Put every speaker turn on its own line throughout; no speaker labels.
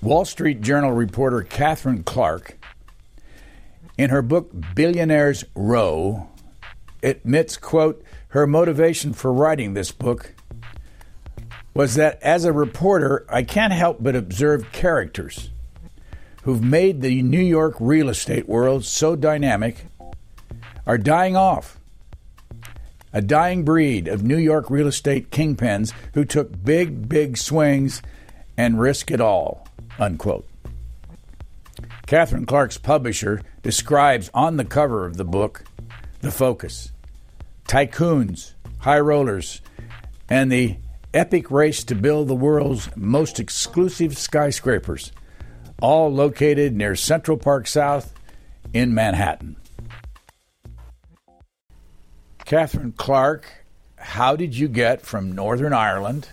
Wall Street Journal reporter Katherine Clarke, in her book Billionaires Row, admits, quote, her motivation for writing this book was that as a reporter, I can't help but observe characters who've made the New York real estate world so dynamic are dying off. A dying breed of New York real estate kingpins who took big, big swings and risk it all. Unquote. Katherine Clarke's publisher describes on the cover of the book the focus tycoons, high rollers, and the epic race to build the world's most exclusive skyscrapers, all located near Central Park South in Manhattan. Katherine Clarke, how did you get from Northern Ireland,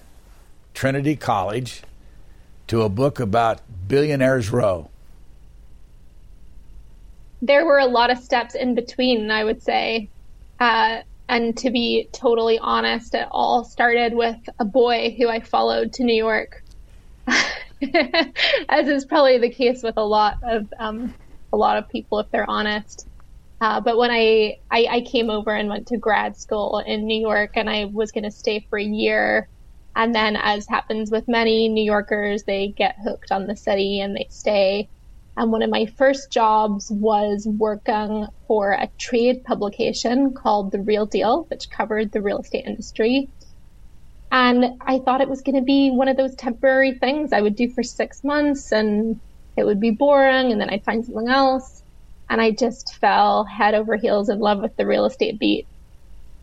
Trinity College, to a book about Billionaires Row?
There were a lot of steps in between, I would say. Uh, and to be totally honest, it all started with a boy who I followed to New York, as is probably the case with a lot of um, a lot of people if they're honest. Uh, but when I, I, I came over and went to grad school in New York, and I was going to stay for a year, and then as happens with many New Yorkers, they get hooked on the city and they stay. And one of my first jobs was working for a trade publication called The Real Deal, which covered the real estate industry. And I thought it was going to be one of those temporary things I would do for six months and it would be boring and then I'd find something else. And I just fell head over heels in love with the real estate beat.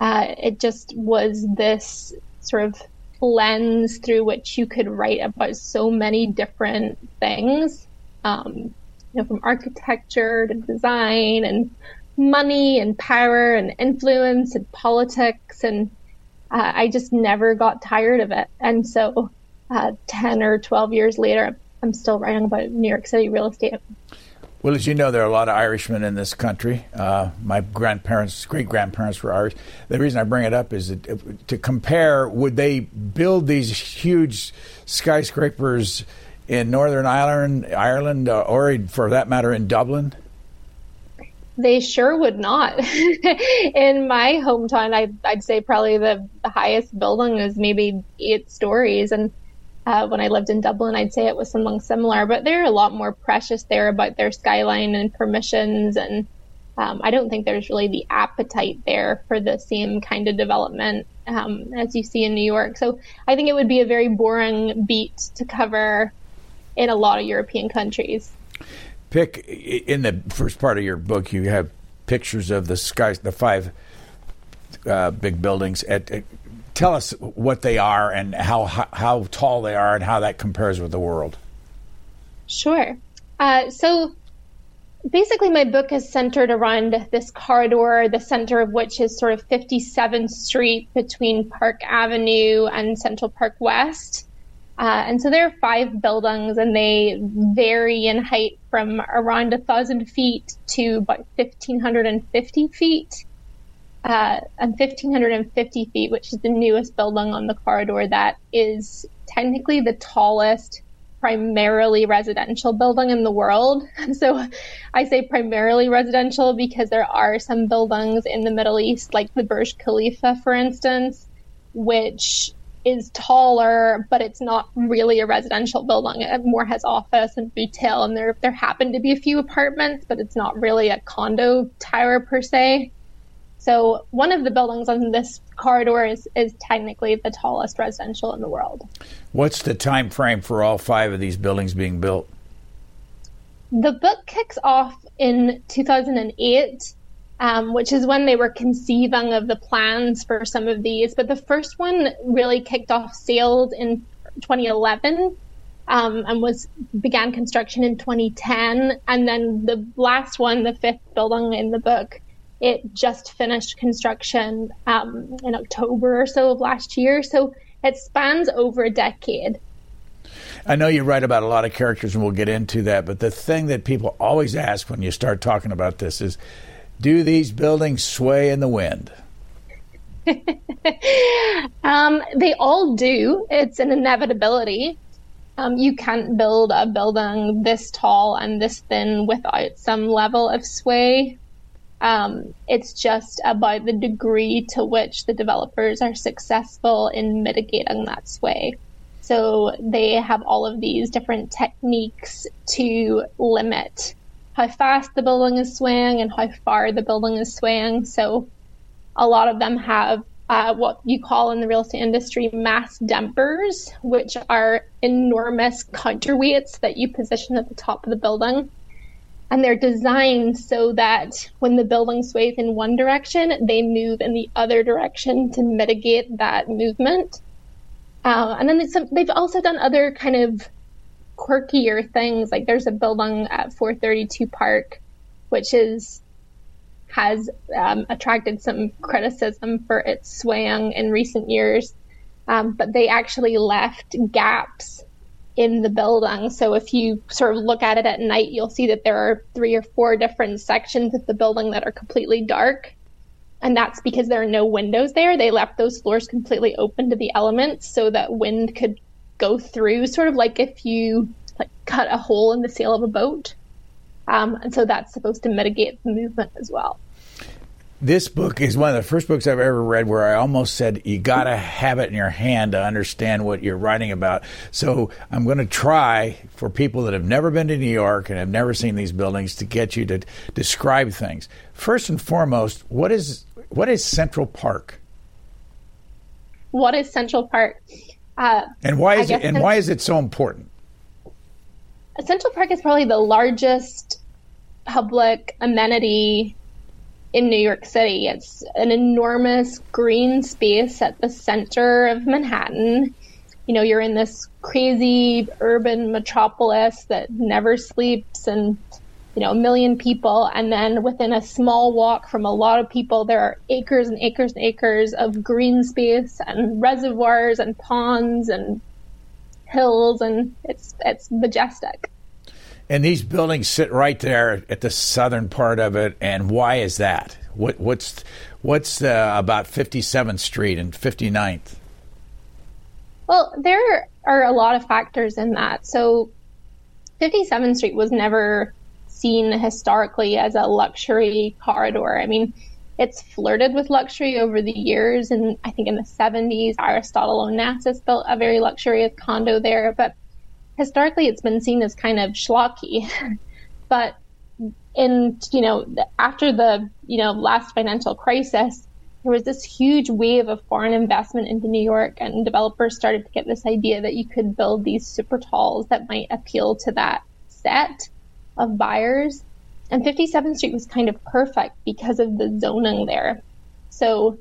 Uh, it just was this sort of lens through which you could write about so many different things. Um, know, from architecture to design and money and power and influence and politics. And uh, I just never got tired of it. And so uh, 10 or 12 years later, I'm still writing about New York City real estate.
Well, as you know, there are a lot of Irishmen in this country. Uh, my grandparents, great grandparents were Irish. The reason I bring it up is that, to compare would they build these huge skyscrapers in Northern Ireland, Ireland, uh, or for that matter, in Dublin?
They sure would not. in my hometown, I, I'd say probably the highest building is maybe eight stories, and uh, when I lived in Dublin, I'd say it was something similar. But they're a lot more precious there about their skyline and permissions, and um, I don't think there's really the appetite there for the same kind of development um, as you see in New York. So I think it would be a very boring beat to cover in a lot of European countries.
Pick in the first part of your book, you have pictures of the skies, the five uh, big buildings. At, at, tell us what they are and how, how, how tall they are and how that compares with the world.
Sure. Uh, so basically, my book is centered around this corridor, the center of which is sort of 57th Street between Park Avenue and Central Park West. Uh, and so there are five buildings, and they vary in height from around a thousand feet to about 1,550 feet. Uh, and 1,550 feet, which is the newest building on the corridor, that is technically the tallest primarily residential building in the world. So I say primarily residential because there are some buildings in the Middle East, like the Burj Khalifa, for instance, which is taller, but it's not really a residential building. It more has office and retail, and there there happen to be a few apartments, but it's not really a condo tower per se. So one of the buildings on this corridor is, is technically the tallest residential in the world.
What's the time frame for all five of these buildings being built?
The book kicks off in 2008 um, which is when they were conceiving of the plans for some of these. But the first one really kicked off sales in 2011 um, and was began construction in 2010. And then the last one, the fifth building in the book, it just finished construction um, in October or so of last year. So it spans over a decade.
I know you write about a lot of characters, and we'll get into that. But the thing that people always ask when you start talking about this is do these buildings sway in the wind?
um, they all do. It's an inevitability. Um, you can't build a building this tall and this thin without some level of sway. Um, it's just about the degree to which the developers are successful in mitigating that sway. So they have all of these different techniques to limit how fast the building is swaying and how far the building is swaying. So a lot of them have uh, what you call in the real estate industry mass dampers, which are enormous counterweights that you position at the top of the building and they're designed so that when the building sways in one direction, they move in the other direction to mitigate that movement. Uh, and then some, they've also done other kind of quirkier things. Like there's a building at 432 Park, which is has um, attracted some criticism for its swaying in recent years. Um, but they actually left gaps in the building. So if you sort of look at it at night, you'll see that there are three or four different sections of the building that are completely dark. And that's because there are no windows there. They left those floors completely open to the elements so that wind could go through, sort of like if you like cut a hole in the sail of a boat. Um, and so that's supposed to mitigate the movement as well
this book is one of the first books I've ever read where I almost said you got to have it in your hand to understand what you're writing about. So I'm going to try for people that have never been to New York and have never seen these buildings to get you to describe things. First and foremost, what is what is Central Park?
What is Central Park?
Uh, and why is it and why is it so important?
Central Park is probably the largest public amenity in New York City. It's an enormous green space at the center of Manhattan. You know, you're in this crazy urban metropolis that never sleeps and, you know, a million people. And then within a small walk from a lot of people, there are acres and acres and acres of green space and reservoirs and ponds and hills. And it's, it's majestic.
And these buildings sit right there at the southern part of it. And why is that? What, what's what's uh, about 57th Street and 59th?
Well, there are a lot of factors in that. So 57th Street was never seen historically as a luxury corridor. I mean, it's flirted with luxury over the years. And I think in the 70s, Aristotle Onassis built a very luxurious condo there. But historically it's been seen as kind of schlocky. but in, you know, after the, you know, last financial crisis, there was this huge wave of foreign investment into New York and developers started to get this idea that you could build these super talls that might appeal to that set of buyers. And 57th Street was kind of perfect because of the zoning there. So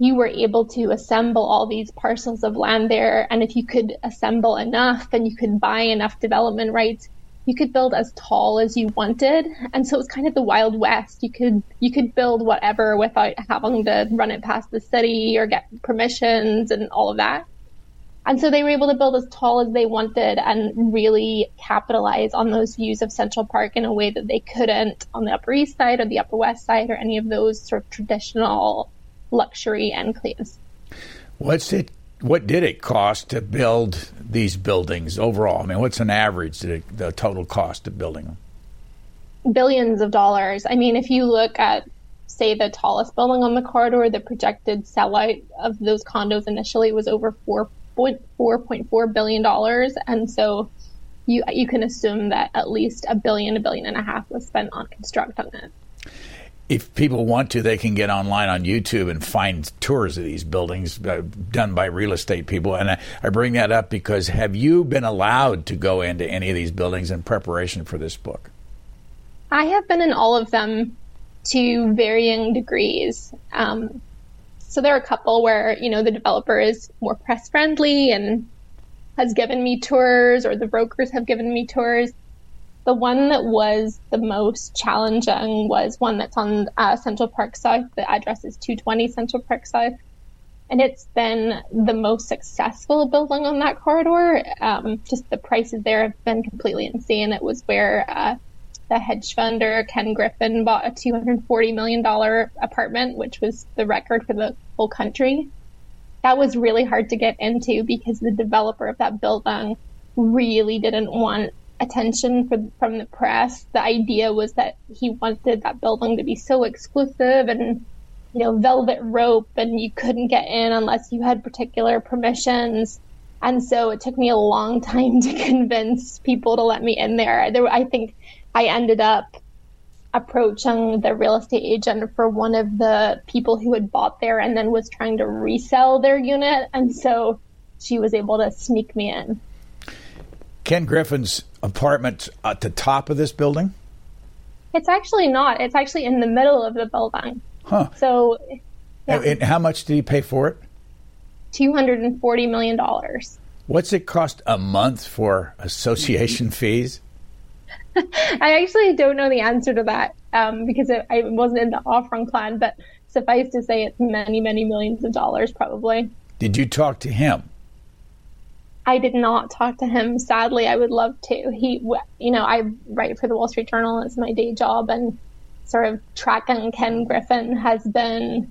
you were able to assemble all these parcels of land there. And if you could assemble enough and you could buy enough development rights, you could build as tall as you wanted. And so it was kind of the Wild West. You could you could build whatever without having to run it past the city or get permissions and all of that. And so they were able to build as tall as they wanted and really capitalize on those views of Central Park in a way that they couldn't on the Upper East Side or the Upper West Side or any of those sort of traditional luxury enclaves.
What's it? What did it cost to build these buildings overall? I mean, what's an average the, the total cost of building them?
Billions of dollars. I mean, if you look at say the tallest building on the corridor, the projected sellout of those condos initially was over four point four point four billion dollars, and so you you can assume that at least a billion, a billion and a half was spent on constructing it
if people want to, they can get online on YouTube and find tours of these buildings uh, done by real estate people. And I, I, bring that up because have you been allowed to go into any of these buildings in preparation for this book?
I have been in all of them to varying degrees. Um, so there are a couple where, you know, the developer is more press friendly and has given me tours or the brokers have given me tours. The one that was the most challenging was one that's on uh, Central Park South. The address is 220 Central Park South. And it's been the most successful building on that corridor. Um, just the prices there have been completely insane. It was where uh, the hedge funder Ken Griffin bought a $240 million apartment, which was the record for the whole country. That was really hard to get into because the developer of that building really didn't want attention for, from the press. The idea was that he wanted that building to be so exclusive and, you know, velvet rope and you couldn't get in unless you had particular permissions. And so it took me a long time to convince people to let me in there. There, I think I ended up approaching the real estate agent for one of the people who had bought there and then was trying to resell their unit. And so she was able to sneak me in.
Ken Griffin's apartment at the top of this building?
It's actually not. It's actually in the middle of the building.
Huh.
So,
yeah. and how much did he pay for it?
$240 million.
What's it cost a month for association fees?
I actually don't know the answer to that um, because it, I wasn't in the offering plan, but suffice to say, it's many, many millions of dollars probably.
Did you talk to him?
I did not talk to him. Sadly, I would love to. He, you know, I write for the Wall Street Journal. It's my day job, and sort of tracking Ken Griffin has been,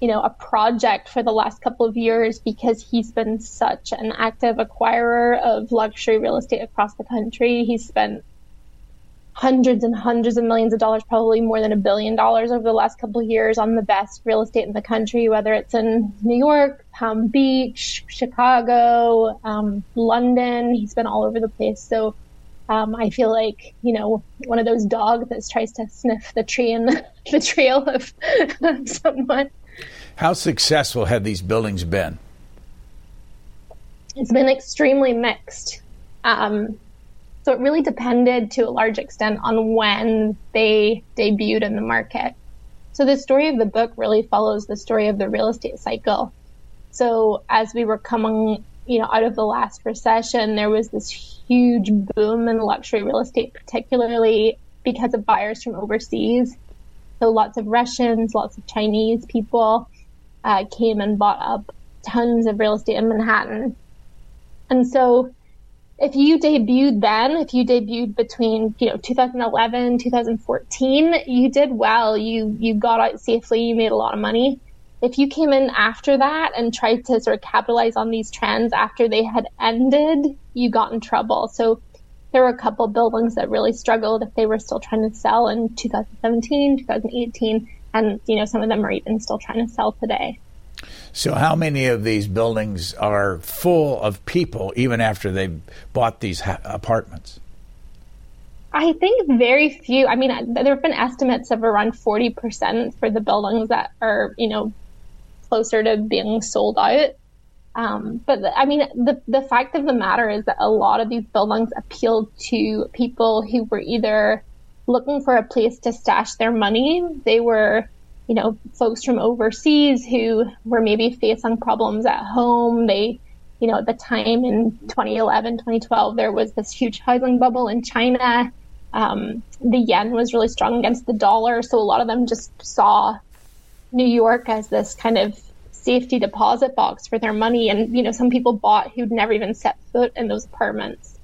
you know, a project for the last couple of years because he's been such an active acquirer of luxury real estate across the country. He's spent hundreds and hundreds of millions of dollars, probably more than a billion dollars over the last couple of years on the best real estate in the country, whether it's in New York, Palm Beach, Chicago, um, London. He's been all over the place. So um, I feel like, you know, one of those dogs that tries to sniff the train, the trail of, of someone.
How successful have these buildings been?
It's been extremely mixed. Um, so it really depended to a large extent on when they debuted in the market. So the story of the book really follows the story of the real estate cycle. So as we were coming, you know, out of the last recession, there was this huge boom in luxury real estate, particularly because of buyers from overseas. So lots of Russians, lots of Chinese people uh, came and bought up tons of real estate in Manhattan. And so if you debuted then, if you debuted between you know 2011 2014, you did well. You you got out safely. You made a lot of money. If you came in after that and tried to sort of capitalize on these trends after they had ended, you got in trouble. So there were a couple buildings that really struggled if they were still trying to sell in 2017, 2018, and you know some of them are even still trying to sell today.
So, how many of these buildings are full of people even after they've bought these ha- apartments?
I think very few. I mean, there have been estimates of around 40% for the buildings that are, you know, closer to being sold out. Um, but I mean, the the fact of the matter is that a lot of these buildings appealed to people who were either looking for a place to stash their money, they were you know, folks from overseas who were maybe facing problems at home. They, you know, at the time in 2011, 2012, there was this huge housing bubble in China. Um, the yen was really strong against the dollar. So a lot of them just saw New York as this kind of safety deposit box for their money. And, you know, some people bought who'd never even set foot in those apartments.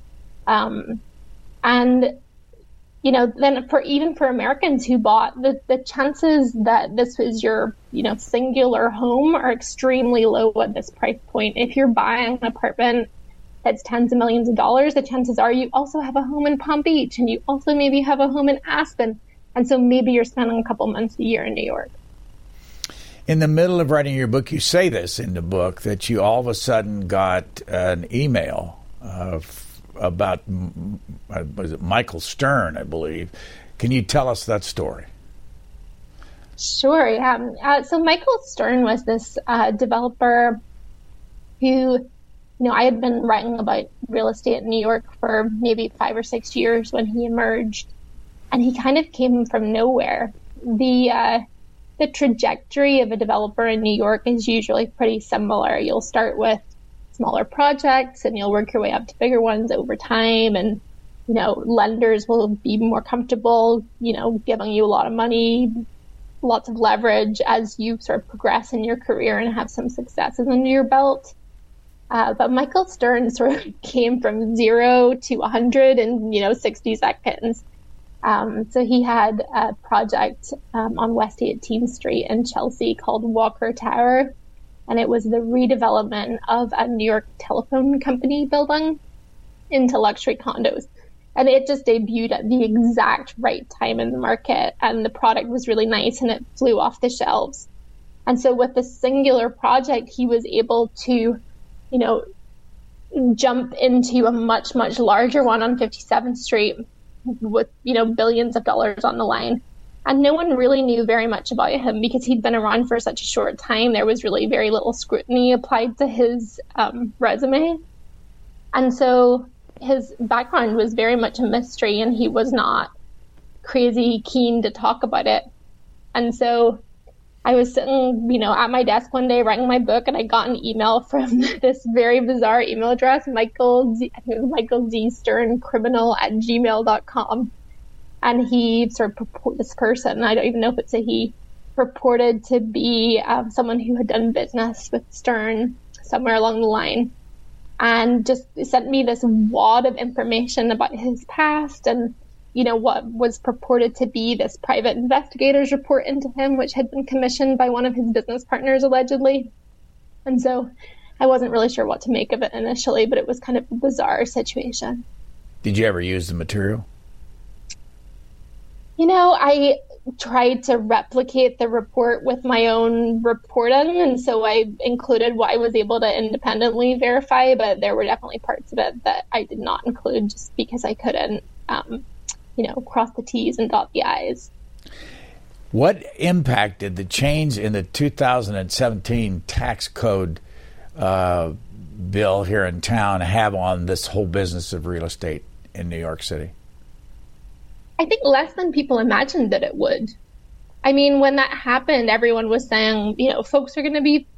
Um, and you know, then for even for Americans who bought, the, the chances that this is your, you know, singular home are extremely low at this price point. If you're buying an apartment that's tens of millions of dollars, the chances are you also have a home in Palm Beach and you also maybe have a home in Aspen. And so maybe you're spending a couple months a year in New York.
In the middle of writing your book, you say this in the book that you all of a sudden got an email uh, about uh, was it Michael Stern, I believe. Can you tell us that story?
Sure. Yeah. Uh, so Michael Stern was this uh, developer who, you know, I had been writing about real estate in New York for maybe five or six years when he emerged, and he kind of came from nowhere. The uh, the trajectory of a developer in New York is usually pretty similar. You'll start with smaller projects and you'll work your way up to bigger ones over time. And you know lenders will be more comfortable you know giving you a lot of money lots of leverage as you sort of progress in your career and have some successes under your belt. Uh, but Michael Stern sort of came from zero to 100 in you know 60 seconds. Um, so he had a project um, on West 18th Street in Chelsea called Walker Tower, and it was the redevelopment of a New York telephone company building. into luxury condos. And it just debuted at the exact right time in the market, and the product was really nice and it flew off the shelves. And so, with this singular project, he was able to, you know, jump into a much, much larger one on 57th Street with, you know, billions of dollars on the line. And no one really knew very much about him because he'd been around for such a short time. There was really very little scrutiny applied to his um, resume. And so his background was very much a mystery and he was not crazy keen to talk about it. And so I was sitting, you know, at my desk one day writing my book, and I got an email from this very bizarre email address, Michael Z, I think it was Michael Z Stern criminal at gmail.com. And he sort of this person, I don't even know if it's a he, purported to be um, someone who had done business with Stern somewhere along the line, and just sent me this wad of information about his past and you know, what was purported to be this private investigator's report into him, which had been commissioned by one of his business partners allegedly. And so I wasn't really sure what to make of it initially, but it was kind of a bizarre situation.
Did you ever use the material?
You know, I tried to replicate the report with my own reporting, and so I included what I was able to independently verify, but there were definitely parts of it that I did not include just because I couldn't um, you know, cross the T's and dot the I's.
What impact did the change in the 2017 tax code uh, bill here in town have on this whole business of real estate in New York City?
I think less than people imagined that it would. I mean, when that happened, everyone was saying, you know, folks are going to be,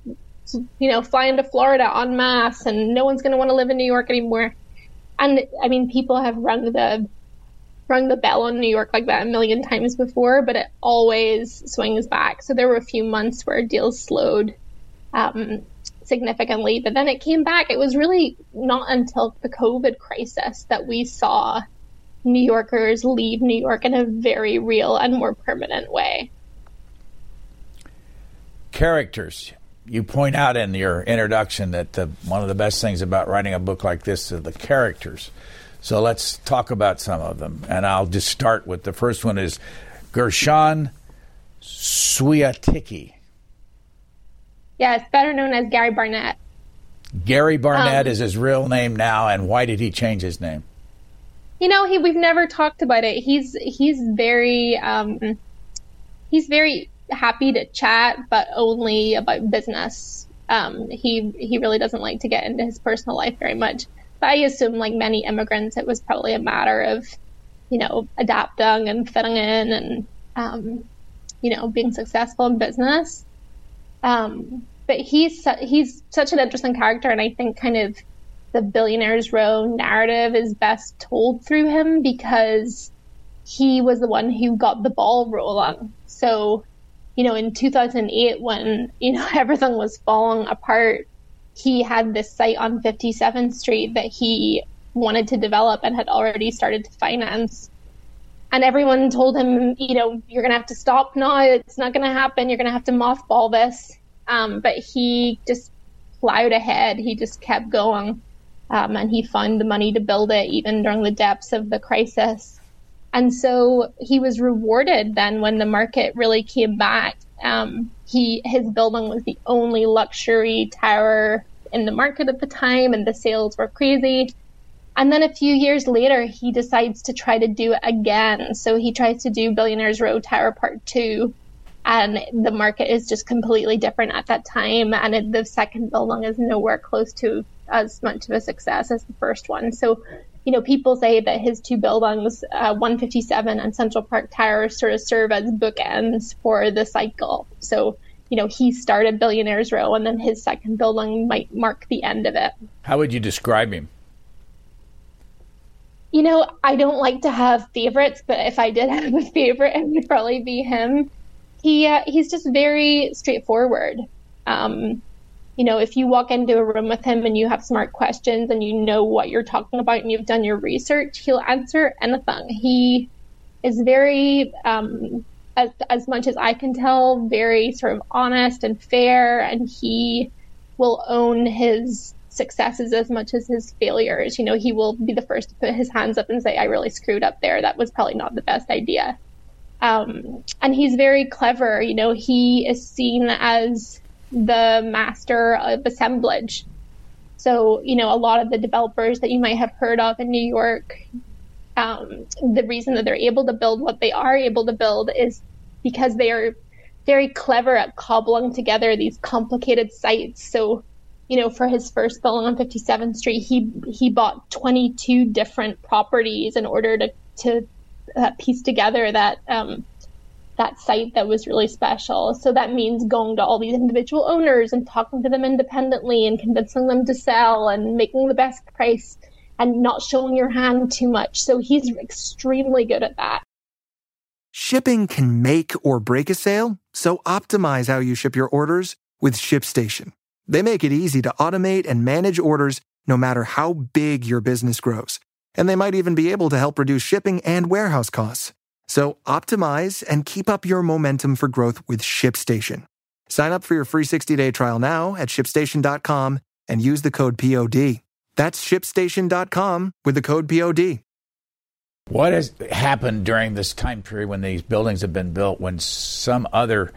you know, flying to Florida en masse and no one's going to want to live in New York anymore. And I mean, people have rung the rung the bell on New York like that a million times before, but it always swings back. So there were a few months where deals slowed um, significantly, but then it came back. It was really not until the COVID crisis that we saw New Yorkers leave New York in a very real and more permanent way.
Characters. You point out in your introduction that the, one of the best things about writing a book like this are the characters. So let's talk about some of them. And I'll just start with the first one is Gershon Swiatycki.
Yes, better known as Gary Barnett.
Gary Barnett um, is his real name now, and why did he change his name?
You know, he we've never talked about it. He's he's very um, he's very happy to chat, but only about business. Um, he he really doesn't like to get into his personal life very much. But I assume, like many immigrants, it was probably a matter of, you know, adapting and fitting in and, um, you know, being successful in business. Um, but he's he's such an interesting character, and I think kind of the billionaires row narrative is best told through him because he was the one who got the ball rolling. So, you know, in 2008, when you know everything was falling apart, he had this site on 57th Street that he wanted to develop and had already started to finance. And everyone told him, you know, you're going to have to stop now. It's not going to happen. You're going to have to mothball this. Um, but he just plowed ahead. He just kept going. Um, and he found the money to build it even during the depths of the crisis. And so he was rewarded then when the market really came back um, he his building was the only luxury tower in the market at the time, and the sales were crazy. And then a few years later, he decides to try to do it again. So he tries to do Billionaires Row Tower Part Two, and the market is just completely different at that time. And it, the second building is nowhere close to as much of a success as the first one. So you know, people say that his two buildings, uh, 157 and Central Park Tower, sort of serve as bookends for the cycle. So, you know, he started Billionaires Row, and then his second building might mark the end of it.
How would you describe him?
You know, I don't like to have favorites, but if I did have a favorite, it would probably be him. He uh, he's just very straightforward. Um, you know, if you walk into a room with him and you have smart questions and you know what you're talking about and you've done your research, he'll answer anything. He is very, um, as, as much as I can tell, very sort of honest and fair, and he will own his successes as much as his failures. You know, he will be the first to put his hands up and say, I really screwed up there. That was probably not the best idea. Um, and he's very clever. You know, he is seen as the master of assemblage. So, you know, a lot of the developers that you might have heard of in New York, um, the reason that they're able to build what they are able to build is because they are very clever at cobbling together these complicated sites. So, you know, for his first building on 57th Street, he he bought 22 different properties in order to to uh, piece together that um, that site that was really special. So that means going to all these individual owners and talking to them independently and convincing them to sell and making the best price and not showing your hand too much. So he's extremely good at that.
Shipping can make or break a sale, so optimize how you ship your orders with ShipStation. They make it easy to automate and manage orders no matter how big your business grows. And they might even be able to help reduce shipping and warehouse costs. So optimize and keep up your momentum for growth with ShipStation. Sign up for your free 60-day trial now at shipstation.com and use the code POD. That's shipstation.com with the code POD.
What has happened during this time period when these buildings have been built when some other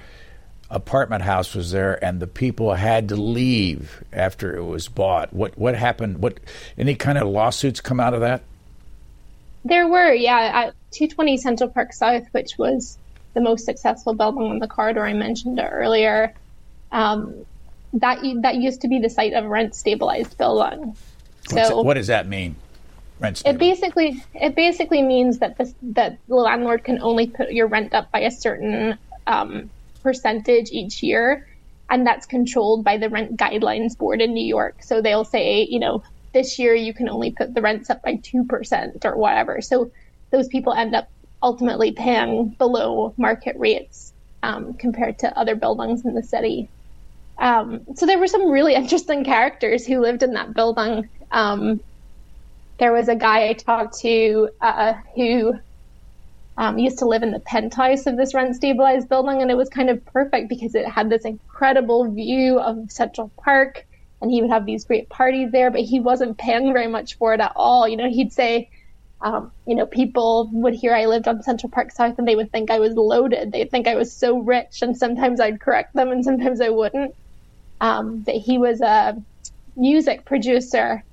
apartment house was there and the people had to leave after it was bought? What what happened? What any kind of lawsuits come out of that?
There were, yeah, at 220 Central Park South, which was the most successful building on the corridor I mentioned earlier. Um, that that used to be the site of rent stabilized building.
So what does that mean? Rent
it basically it basically means that the that the landlord can only put your rent up by a certain um, percentage each year, and that's controlled by the Rent Guidelines Board in New York. So they'll say, you know, this year you can only put the rents up by 2% or whatever. So those people end up ultimately paying below market rates um, compared to other buildings in the city. Um, so there were some really interesting characters who lived in that building. Um, there was a guy I talked to uh, who um, used to live in the penthouse of this rent stabilized building, and it was kind of perfect because it had this incredible view of Central Park and he would have these great parties there, but he wasn't paying very much for it at all. You know, he'd say, um, you know, people would hear I lived on Central Park South and they would think I was loaded. They'd think I was so rich, and sometimes I'd correct them and sometimes I wouldn't. Um, but he was a music producer.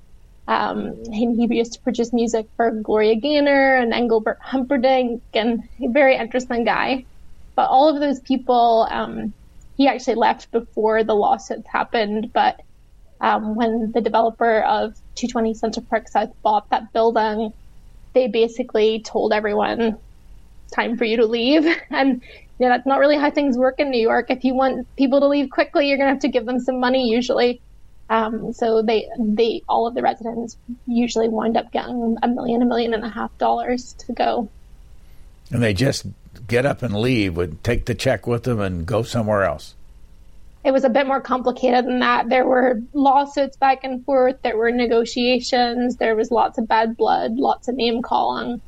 Um, he, he used to produce music for Gloria Gaynor and Engelbert Humperdinck, and a very interesting guy. But all of those people, um, he actually left before the lawsuits happened, but um, when the developer of 220 Central Park South bought that building, they basically told everyone, time for you to leave. And you know, that's not really how things work in New York. If you want people to leave quickly, you're going to have to give them some money usually. Um, so they, they, all of the residents usually wind up getting a million, a million and a half dollars to go.
And they just get up and leave, would take the check with them and go somewhere else
it was a bit more complicated than that. There were lawsuits back and forth, there were negotiations, there was lots of bad blood, lots of name calling.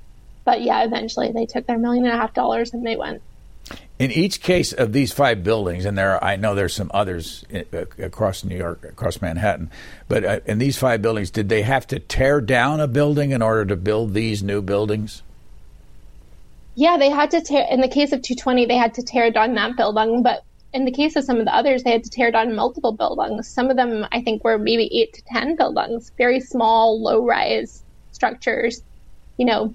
But yeah, eventually they took their million and a half dollars and they went.
In each case of these five buildings, and there, are, I know there's some others uh, across New York, across Manhattan, but uh, in these five buildings, did they have to tear down a building in order to build these new buildings?
Yeah, they had to tear. In the case of 220, they had to tear down that building, but in the case of some of the others, they had to tear down multiple buildings. Some of them, I think, were maybe eight to 10 buildings, very small, low rise structures, you know,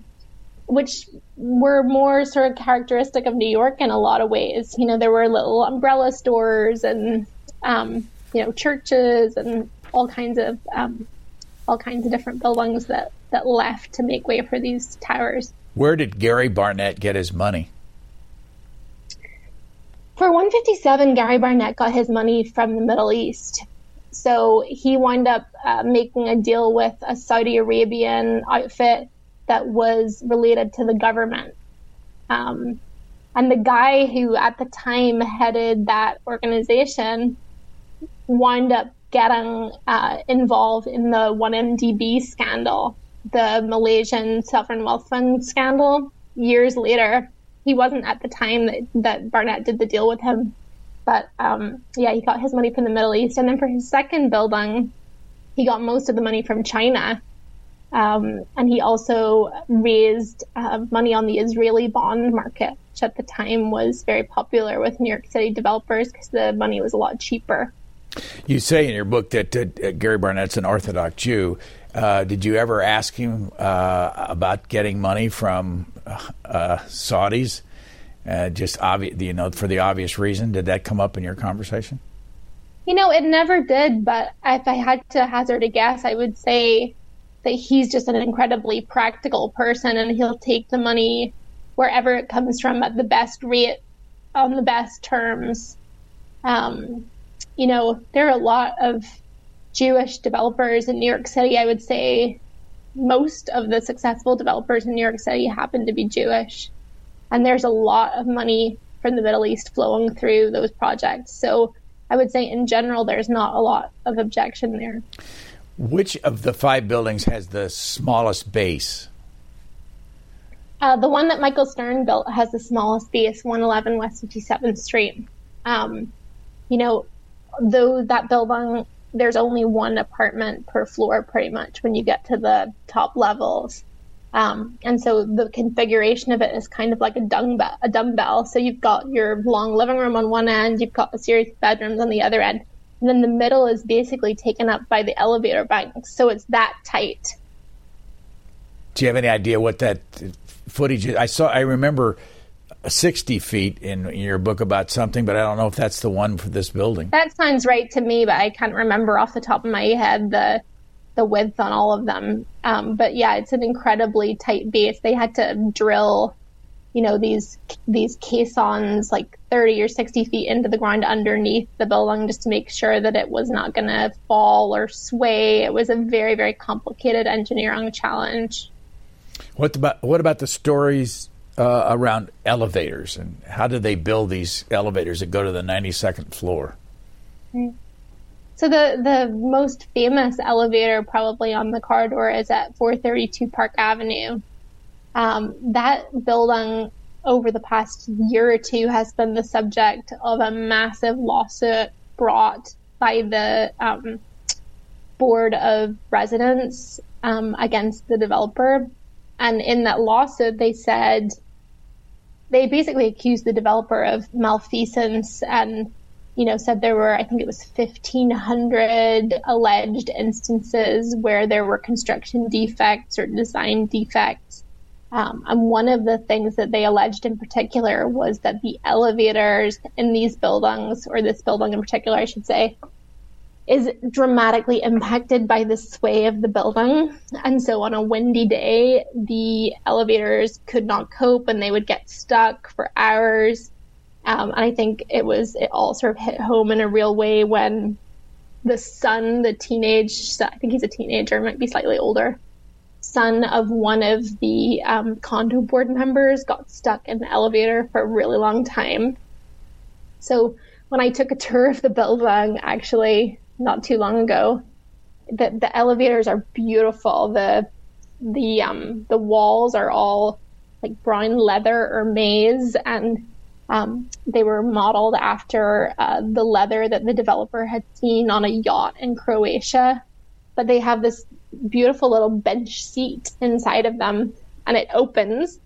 which were more sort of characteristic of New York in a lot of ways. You know, there were little umbrella stores and, um, you know, churches and all kinds of, um, all kinds of different buildings that, that left to make way for these towers.
Where did Gary Barnett get his money?
For 157, Gary Barnett got his money from the Middle East. So he wound up uh, making a deal with a Saudi Arabian outfit that was related to the government. Um, and the guy who at the time headed that organization wound up getting uh, involved in the 1MDB scandal, the Malaysian sovereign wealth fund scandal, years later he wasn't at the time that, that Barnett did the deal with him. But um, yeah, he got his money from the Middle East. And then for his second building, he got most of the money from China. Um, and he also raised uh, money on the Israeli bond market, which at the time was very popular with New York City developers because the money was a lot cheaper.
You say in your book that uh, Gary Barnett's an Orthodox Jew. Uh, did you ever ask him uh, about getting money from uh, Saudis? Uh, just obvious, you know, for the obvious reason. Did that come up in your conversation?
You know, it never did. But if I had to hazard a guess, I would say that he's just an incredibly practical person, and he'll take the money wherever it comes from at the best rate, on the best terms. Um, you know, there are a lot of Jewish developers in New York City. I would say most of the successful developers in New York City happen to be Jewish. And there's a lot of money from the Middle East flowing through those projects. So I would say in general, there's not a lot of objection there.
Which of the five buildings has the smallest base?
Uh, the one that Michael Stern built has the smallest base, 111 West 57th Street. Um, you know, though that building, there's only one apartment per floor pretty much when you get to the top levels. Um, and so the configuration of it is kind of like a dumbbell, a dumbbell. So you've got your long living room on one end, you've got a series of bedrooms on the other end, and then the middle is basically taken up by the elevator banks. So it's that tight.
Do you have any idea what that footage is? I saw. I remember 60 feet in your book about something, but I don't know if that's the one for this building.
That sounds right to me, but I can't remember off the top of my head the the width on all of them. Um, but yeah, it's an incredibly tight base. They had to drill, you know, these these caissons like 30 or 60 feet into the ground underneath the building just to make sure that it was not going to fall or sway. It was a very very complicated engineering challenge.
What about what about the stories uh, around elevators and how do they build these elevators that go to the 92nd floor?
So the the most famous elevator probably on the corridor is at 432 Park Avenue. Um, that building over the past year or two has been the subject of a massive lawsuit brought by the um, board of residents um, against the developer. And in that lawsuit, they said they basically accused the developer of malfeasance and you know said there were i think it was 1500 alleged instances where there were construction defects or design defects. Um, and one of the things that they alleged in particular was that the elevators in these buildings or this building in particular i should say is dramatically impacted by the sway of the building. And so on a windy day, the elevators could not cope and they would get stuck for hours. Um, and I think it was, it all sort of hit home in a real way when the son, the teenage, I think he's a teenager, might be slightly older, son of one of the um, condo board members got stuck in the elevator for a really long time. So when I took a tour of the building, actually, not too long ago. The the elevators are beautiful. The the um the walls are all like brown leather or maize and um, they were modeled after uh, the leather that the developer had seen on a yacht in Croatia. But they have this beautiful little bench seat inside of them, and it opens.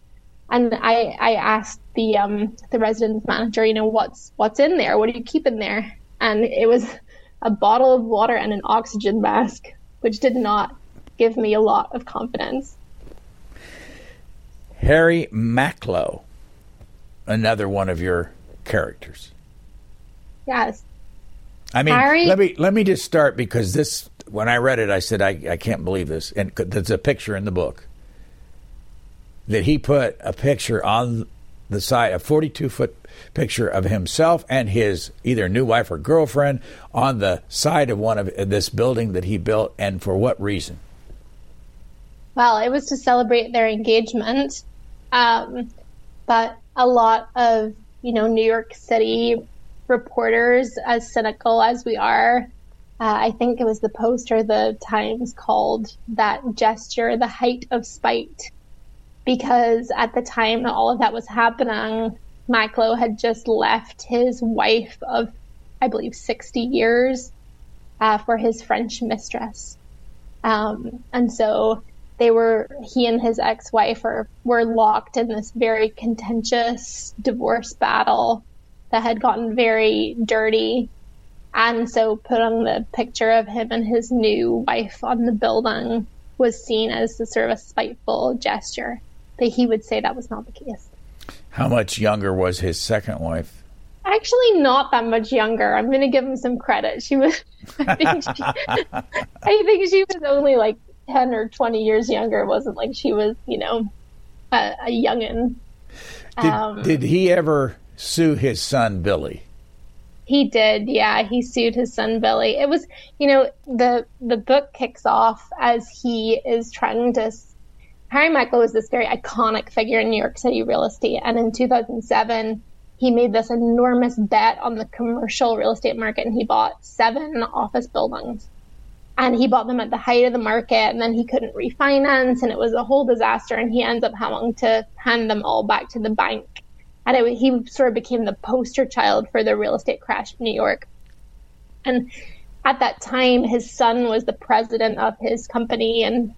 And I, I asked the um, the residence manager, you know, what's what's in there? What do you keep in there? And it was a bottle of water and an oxygen mask, which did not give me a lot of confidence.
Harry Macklowe, another one of your characters.
Yes.
I mean, Harry... let me let me just start because this when I read it, I said I, I can't believe this, and there's a picture in the book that he put a picture on the side, a 42 foot picture of himself and his either new wife or girlfriend on the side of one of this building that he built, and for what reason?
Well, it was to celebrate their engagement, um, but a lot of you know New York City reporters, as cynical as we are, uh, I think it was the Post or the Times called that gesture the height of spite because at the time all of that was happening, Macklowe had just left his wife of, I believe, 60 years uh, for his French mistress. Um, and so they were, he and his ex wife were locked in this very contentious divorce battle that had gotten very dirty. And so putting the picture of him and his new wife on the building was seen as a sort of a spiteful gesture. But he would say that was not the case.
How much younger was his second wife?
Actually, not that much younger. I'm going to give him some credit. She was, I think she, I think she was only like 10 or 20 years younger. It wasn't like she was, you know, a, a youngin.
Did, um, did he ever sue his son, Billy?
He did, yeah. He sued his son Billy. It was, you know, the the book kicks off as he is trying to. Harry Macklowe was this very iconic figure in New York City real estate, and in 2007, he made this enormous bet on the commercial real estate market, and he bought seven office buildings, and he bought them at the height of the market, and then he couldn't refinance, and it was a whole disaster, and he ends up having to hand them all back to the bank and it, he sort of became the poster child for the real estate crash in New York. And at that time, his son was the president of his company and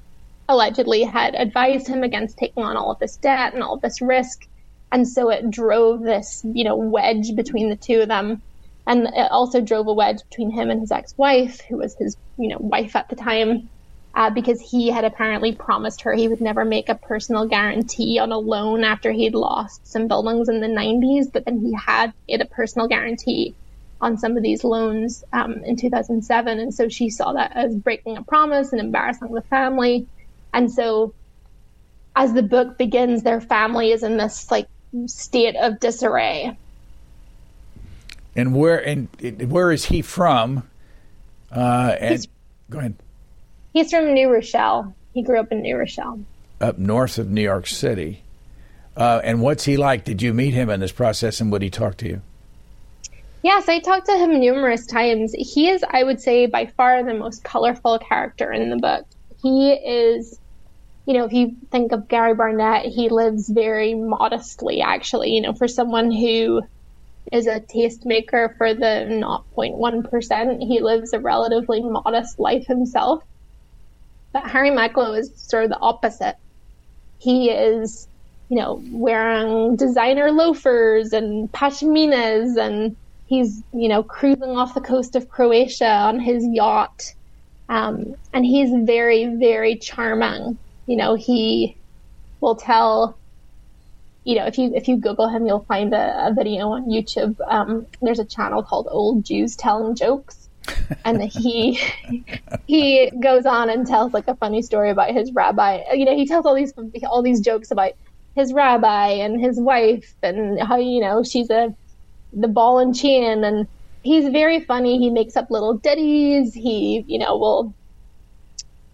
allegedly had advised him against taking on all of this debt and all of this risk. And so it drove this, you know, wedge between the two of them. And it also drove a wedge between him and his ex-wife, who was his, you know, wife at the time uh, because he had apparently promised her he would never make a personal guarantee on a loan after he'd lost some buildings in the 90s, but then he had made a personal guarantee on some of these loans um, in 2007. And so she saw that as breaking a promise and embarrassing the family. And so as the book begins, their family is in this like state of disarray.
And where and where is he from? Uh, and go ahead.
He's from New Rochelle. He grew up in New Rochelle.
Up north of New York City. Uh, and what's he like? Did you meet him in this process and would he talk to you?
Yes, I talked to him numerous times. He is, I would say, by far the most colorful character in the book. He is, you know, if you think of Gary Barnett, he lives very modestly, actually. You know, for someone who is a tastemaker for the 0.1%, he lives a relatively modest life himself. But Harry Macklowe is sort of the opposite. He is, you know, wearing designer loafers and pashminas and he's, you know, cruising off the coast of Croatia on his yacht. Um, and he's very, very charming. You know, he will tell you know, if you if you Google him, you'll find a, a video on YouTube. Um, there's a channel called Old Jews Telling Jokes, and he he goes on and tells like a funny story about his rabbi. You know, he tells all these all these jokes about his rabbi and his wife and how you know she's a the ball and chain and he's very funny. He makes up little ditties. He you know will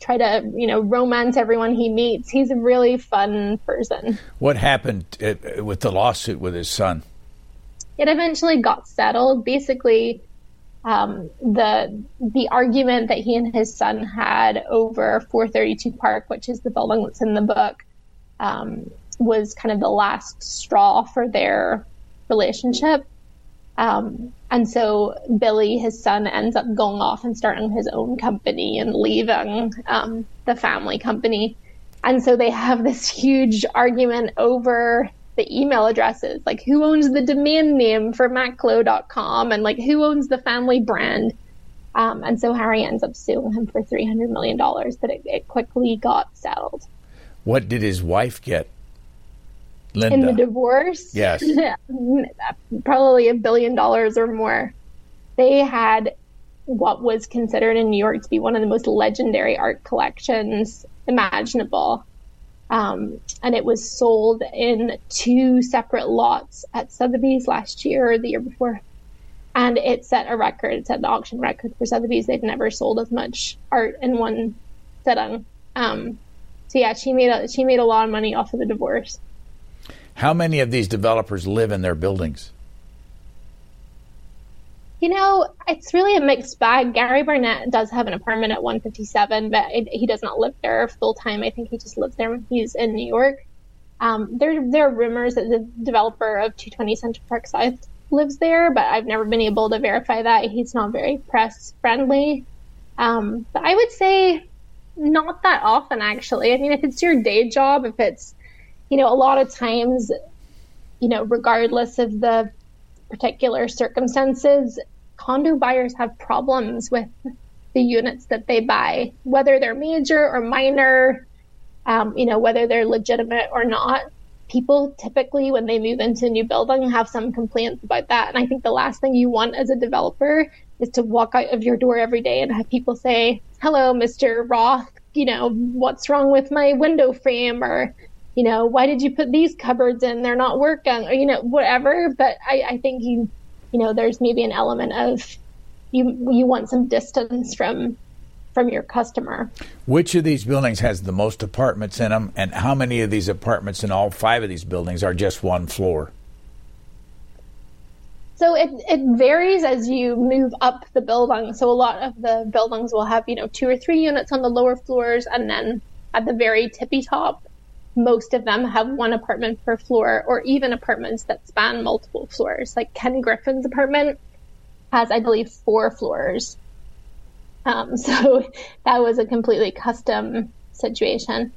try to you know romance everyone he meets. He's a really fun person.
What happened uh, with the lawsuit with his son?
It eventually got settled. Basically, um, the the argument that he and his son had over 432 Park, which is the building that's in the book, um, was kind of the last straw for their relationship. Um, and so Billy, his son, ends up going off and starting his own company and leaving um, the family company. And so they have this huge argument over the email addresses, like who owns the domain name for macklowe.com and like who owns the family brand. Um, and so Harry ends up suing him for $300 million, but it, it quickly got settled.
What did his wife get? Linda.
In the divorce?
Yes.
Probably a billion dollars or more. They had what was considered in New York to be one of the most legendary art collections imaginable. Um, and it was sold in two separate lots at Sotheby's last year or the year before. And it set a record. It set the auction record for Sotheby's. They'd never sold as much art in one sitting. Um, so yeah, she made a she made a lot of money off of the divorce.
How many of these developers live in their buildings?
You know, it's really a mixed bag. Gary Barnett does have an apartment at 157, but it, he does not live there full time. I think he just lives there when he's in New York. Um, there, there are rumors that the developer of 220 Central Park South lives there, but I've never been able to verify that. He's not very press friendly. Um, but I would say not that often, actually. I mean, if it's your day job, if it's, you know, a lot of times, you know, regardless of the particular circumstances, condo buyers have problems with the units that they buy, whether they're major or minor, um, you know, whether they're legitimate or not. People typically, when they move into a new building, have some complaints about that. And I think the last thing you want as a developer is to walk out of your door every day and have people say, Hello, Mr. Roth, you know, what's wrong with my window frame? Or, you know, why did you put these cupboards in? They're not working, or, you know, whatever. But I, I think you, you know, there's maybe an element of you, you want some distance from from your customer.
Which of these buildings has the most apartments in them, and how many of these apartments in all five of these buildings are just one floor?
So it, it varies as you move up the building. So a lot of the buildings will have, you know, two or three units on the lower floors and then at the very tippy top, most of them have one apartment per floor or even apartments that span multiple floors. Like Ken Griffin's apartment has, I believe, four floors. Um, so that was a completely custom situation.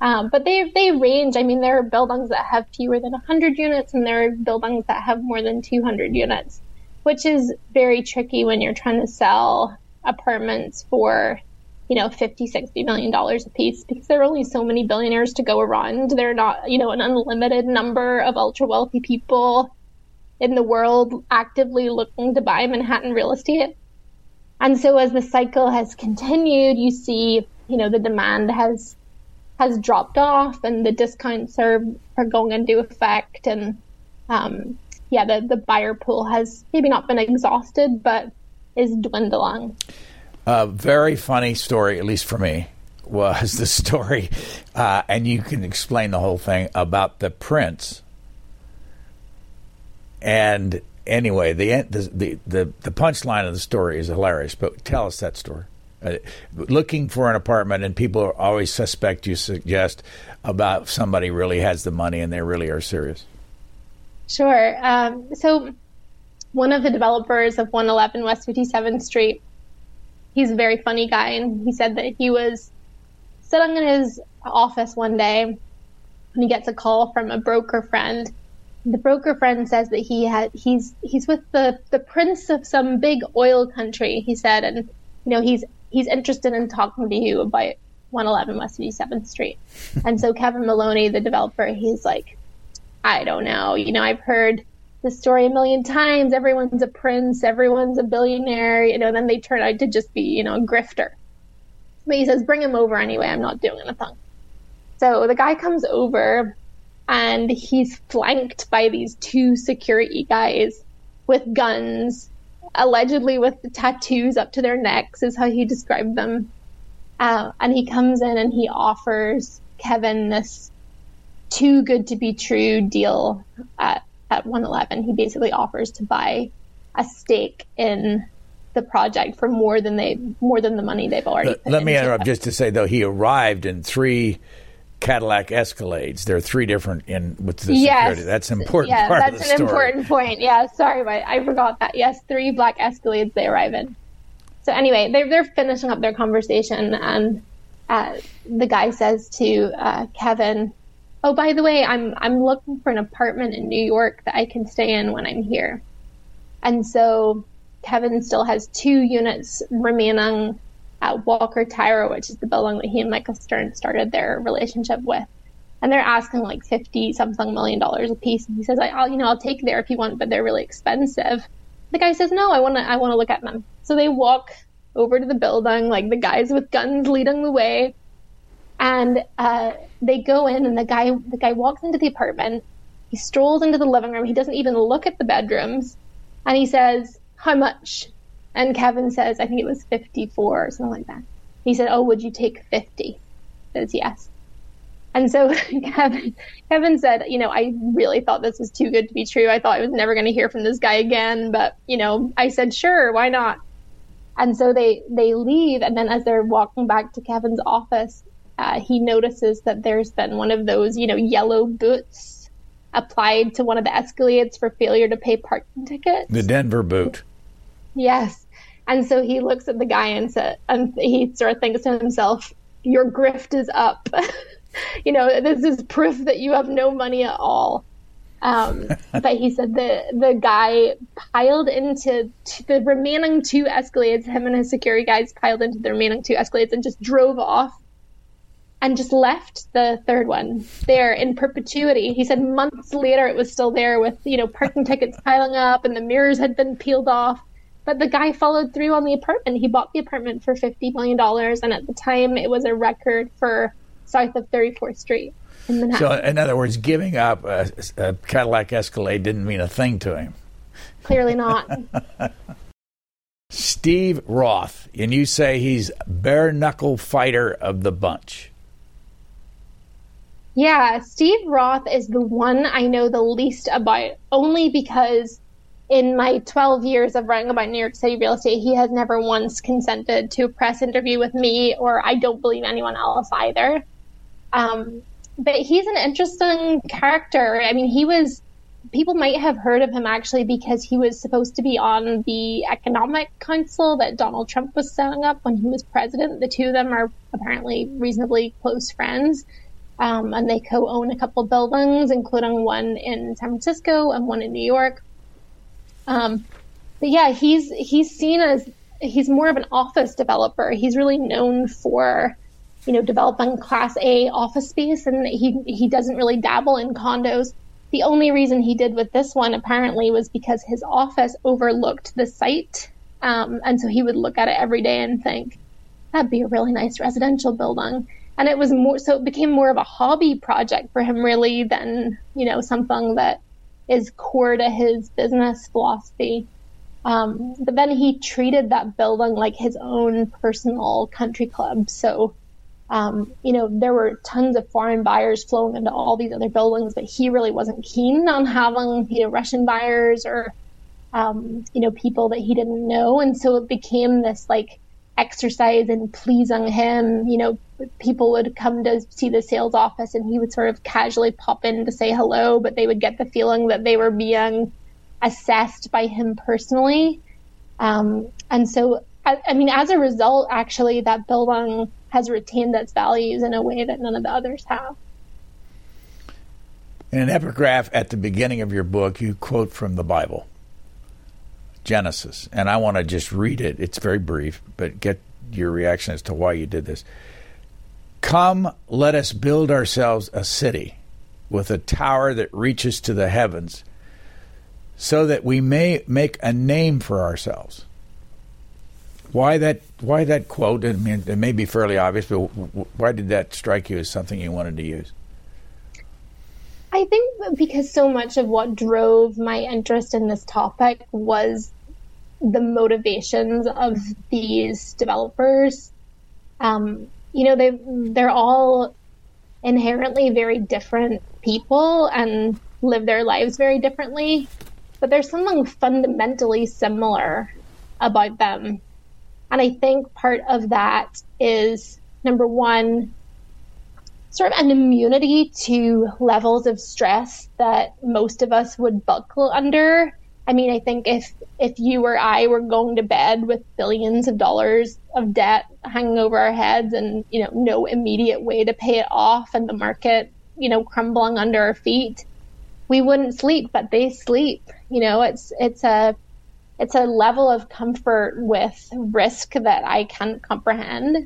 Um, but they they range. I mean, there are buildings that have fewer than 100 units, and there are buildings that have more than 200 units, which is very tricky when you're trying to sell apartments for, you know, 50, 60 million dollars a piece because there are only so many billionaires to go around. There are not, you know, an unlimited number of ultra wealthy people in the world actively looking to buy Manhattan real estate. And so as the cycle has continued, you see, you know, the demand has has dropped off and the discounts are, are going into effect and um, yeah the, the buyer pool has maybe not been exhausted but is dwindling
a very funny story at least for me was the story uh, and you can explain the whole thing about the prince and anyway the the the, the punchline of the story is hilarious but tell us that story uh, looking for an apartment, and people always suspect you suggest about somebody really has the money and they really are serious.
Sure. Um, so, one of the developers of 111 West 57th Street, he's a very funny guy, and he said that he was sitting in his office one day and he gets a call from a broker friend. The broker friend says that he had he's he's with the the prince of some big oil country. He said, and you know he's he's interested in talking to you about 111 West 57th Street. and so Kevin Maloney, the developer, he's like, I don't know. You know, I've heard the story a million times. Everyone's a prince, everyone's a billionaire, you know, then they turn out to just be, you know, a grifter. But he says, bring him over anyway. I'm not doing anything. So the guy comes over and he's flanked by these two security guys with guns allegedly with tattoos up to their necks, is how he described them. Uh, and he comes in and he offers Kevin this too good to be true deal at, at 111. He basically offers to buy a stake in the project for more than they more than the money they've already.
Let, let me interrupt it. just to say though he arrived in three Cadillac Escalades. There are three different in with the yes. security. That's an important
yeah,
part
that's
an
story. important point. Yeah, sorry, but I forgot that. Yes, three black Escalades they arrive in. So anyway, they're they're finishing up their conversation, and uh, the guy says to uh, Kevin, "Oh, by the way, I'm I'm looking for an apartment in New York that I can stay in when I'm here." And so Kevin still has two units remaining at Walker Tower, which is the building that he and Michael Stern started their relationship with. And they're asking like fifty something million dollars a piece. And he says, "I'll you know I'll take there if you want, but they're really expensive." The guy says, "No, I want to I want to look at them." So they walk over to the building, like the guys with guns leading the way, and uh, they go in, and the guy the guy walks into the apartment. He strolls into the living room. He doesn't even look at the bedrooms, and he says, "How much?" And Kevin says, I think it was 54 or something like that. He said, Oh, would you take 50? Says yes. And so Kevin, Kevin said, you know, I really thought this was too good to be true. I thought I was never going to hear from this guy again, but you know, I said, sure, why not? And so they they leave, and then as they're walking back to Kevin's office, uh, he notices that there's been one of those, you know, yellow boots applied to one of the Escalades for failure to pay parking tickets.
The Denver boot.
Yes. And so he looks at the guy and said, and he sort of thinks to himself, "Your grift is up. you know, this is proof that you have no money at all." Um, but he said the the guy piled into t- the remaining two Escalades. Him and his security guys piled into the remaining two Escalades and just drove off, and just left the third one there in perpetuity. He said months later it was still there with you know parking tickets piling up and the mirrors had been peeled off. But the guy followed through on the apartment. He bought the apartment for fifty million dollars, and at the time it was a record for south of Thirty Fourth Street. In
so, in other words, giving up a, a Cadillac Escalade didn't mean a thing to him.
Clearly not.
Steve Roth, and you say he's bare knuckle fighter of the bunch.
Yeah, Steve Roth is the one I know the least about, only because in my 12 years of writing about New York City real estate, he has never once consented to a press interview with me, or I don't believe anyone else either. Um, but he's an interesting character. I mean, he was, people might have heard of him actually because he was supposed to be on the economic council that Donald Trump was setting up when he was president. The two of them are apparently reasonably close friends. Um, and they co-own a couple buildings, including one in San Francisco and one in New York. Um, but yeah, he's he's seen as he's more of an office developer. He's really known for you know developing Class A office space, and he he doesn't really dabble in condos. The only reason he did with this one apparently was because his office overlooked the site, um, and so he would look at it every day and think that'd be a really nice residential building. And it was more so it became more of a hobby project for him really than you know something that is core to his business philosophy. Um, but then he treated that building like his own personal country club. So, um, you know, there were tons of foreign buyers flowing into all these other buildings, but he really wasn't keen on having, you know, Russian buyers or, um, you know, people that he didn't know. And so it became this like exercise in pleasing him. You know, people would come to see the sales office and he would sort of casually pop in to say hello, but they would get the feeling that they were being assessed by him personally. Um, and so, I, I, mean, as a result, actually, that building has retained its values in a way that none of the others have.
In an epigraph at the beginning of your book, you quote from the Bible, Genesis, and I want to just read it. It's very brief, but get your reaction as to why you did this. Come, let us build ourselves a city with a tower that reaches to the heavens, so that we may make a name for ourselves. Why that? Why that quote? I mean, it may be fairly obvious, but why did that strike you as something you wanted to use?
I think because so much of what drove my interest in this topic was the motivations of these developers. Um, you know, they they're all inherently very different people and live their lives very differently, but there's something fundamentally similar about them. And I think part of that is number one, sort of an immunity to levels of stress that most of us would buckle under I mean, I think if if you or I were going to bed with billions of dollars of debt hanging over our heads and you know no immediate way to pay it off and the market you know crumbling under our feet, we wouldn't sleep. But they sleep. You know, it's it's a it's a level of comfort with risk that I can't comprehend.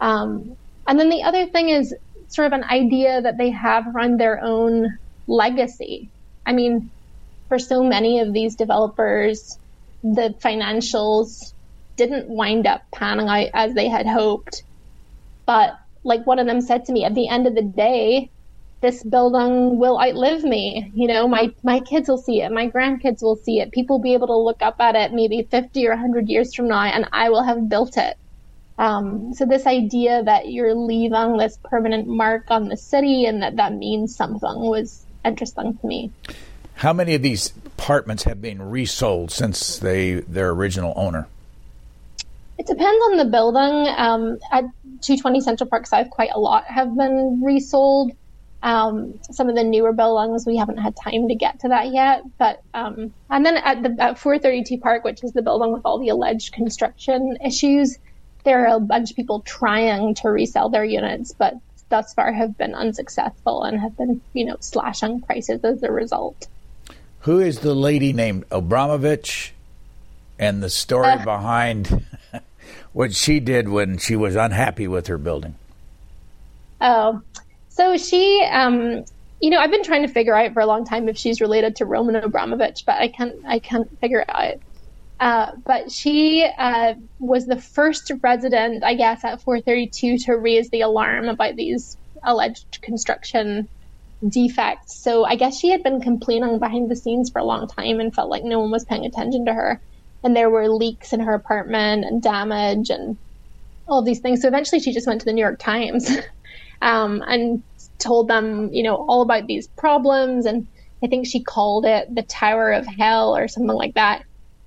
Um, and then the other thing is sort of an idea that they have around their own legacy. I mean for so many of these developers, the financials didn't wind up panning out as they had hoped. But like one of them said to me, at the end of the day, this building will outlive me. You know, my, my kids will see it, my grandkids will see it. People will be able to look up at it maybe 50 or 100 years from now, and I will have built it. Um, so this idea that you're leaving this permanent mark on the city and that that means something was interesting to me.
How many of these apartments have been resold since they their original owner?
It depends on the building. Um, at 220 Central Park South, quite a lot have been resold. Um, some of the newer buildings, we haven't had time to get to that yet. But um, and then at the at 432 Park, which is the building with all the alleged construction issues, there are a bunch of people trying to resell their units, but thus far have been unsuccessful and have been, you know, slashing prices as a result.
Who is the lady named Abramovich and the story uh, behind what she did when she was unhappy with her building?
Oh, so she, um, you know, I've been trying to figure out for a long time if she's related to Roman Abramovich, but I can't, I can't figure it out. Uh, but she uh, was the first resident, I guess, at 432 to raise the alarm about these alleged construction defects. So I guess she had been complaining behind the scenes for a long time and felt like no one was paying attention to her. And there were leaks in her apartment and damage and all these things. So eventually she just went to the New York Times um, and told them, you know, all about these problems. And I think she called it the Tower of Hell or something like that.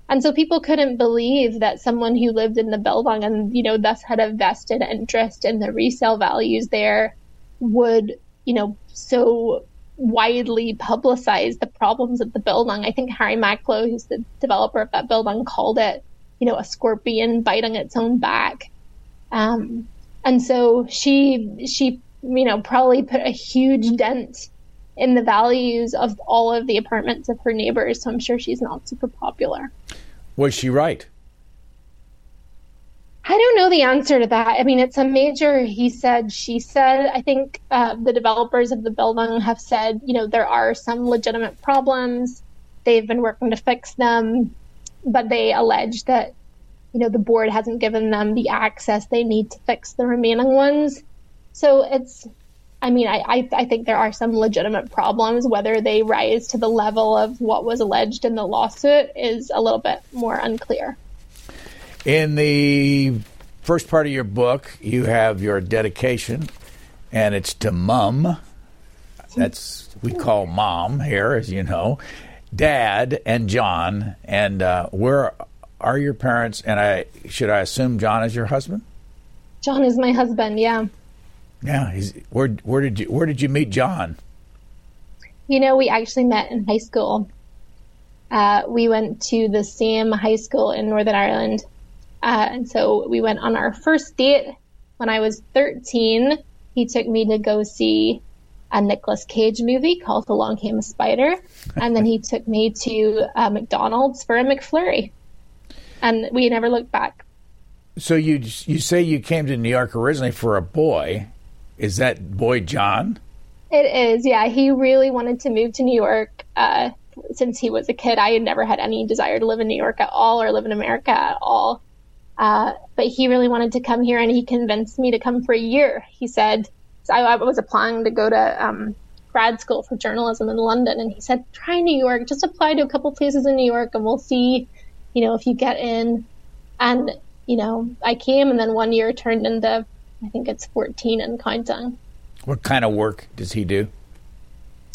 And so people couldn't believe that someone who lived in the building and, you know, thus had a vested interest in the resale values there would, you know, so widely publicized the problems of the building. I think Harry Macklowe, who's the developer of that building, called it, you know, a scorpion biting its own back. Um, and so she, she, you know, probably put a huge dent in the values of all of the apartments of her neighbors. So I'm sure she's not super popular.
Was she right?
I don't know the answer to that. I mean, it's a major he said, she said. I think uh, the developers of the building have said, you know, there are some legitimate problems. They've been working to fix them, but they allege that, you know, the board hasn't given them the access they need to fix the remaining ones. So it's I mean, I, I, I, think there are some legitimate problems. Whether they rise to the level of what was alleged in the lawsuit is a little bit more unclear.
In the first part of your book, you have your dedication, and it's to mom. That's we call mom here, as you know, dad and John. And uh, where are your parents? And I should I assume John is your husband?
John is my husband. Yeah.
Yeah, he's, where where did you where did you meet John?
You know, we actually met in high school. Uh, we went to the same high school in Northern Ireland, uh, and so we went on our first date when I was 13. He took me to go see a Nicolas Cage movie called Along Came a Spider, and then he took me to uh, McDonald's for a McFlurry, and we never looked back.
So you you say you came to New York originally for a boy, is that boy John?
It is, yeah. He really wanted to move to New York uh, since he was a kid. I had never had any desire to live in New York at all or live in America at all. Uh, but he really wanted to come here and he convinced me to come for a year. He said, I, I was applying to go to um, grad school for journalism in London. And he said, try New York, just apply to a couple places in New York and we'll see, you know, if you get in. And, you know, I came and then one year turned into I think it's 14 and counting.
What kind of work does he do?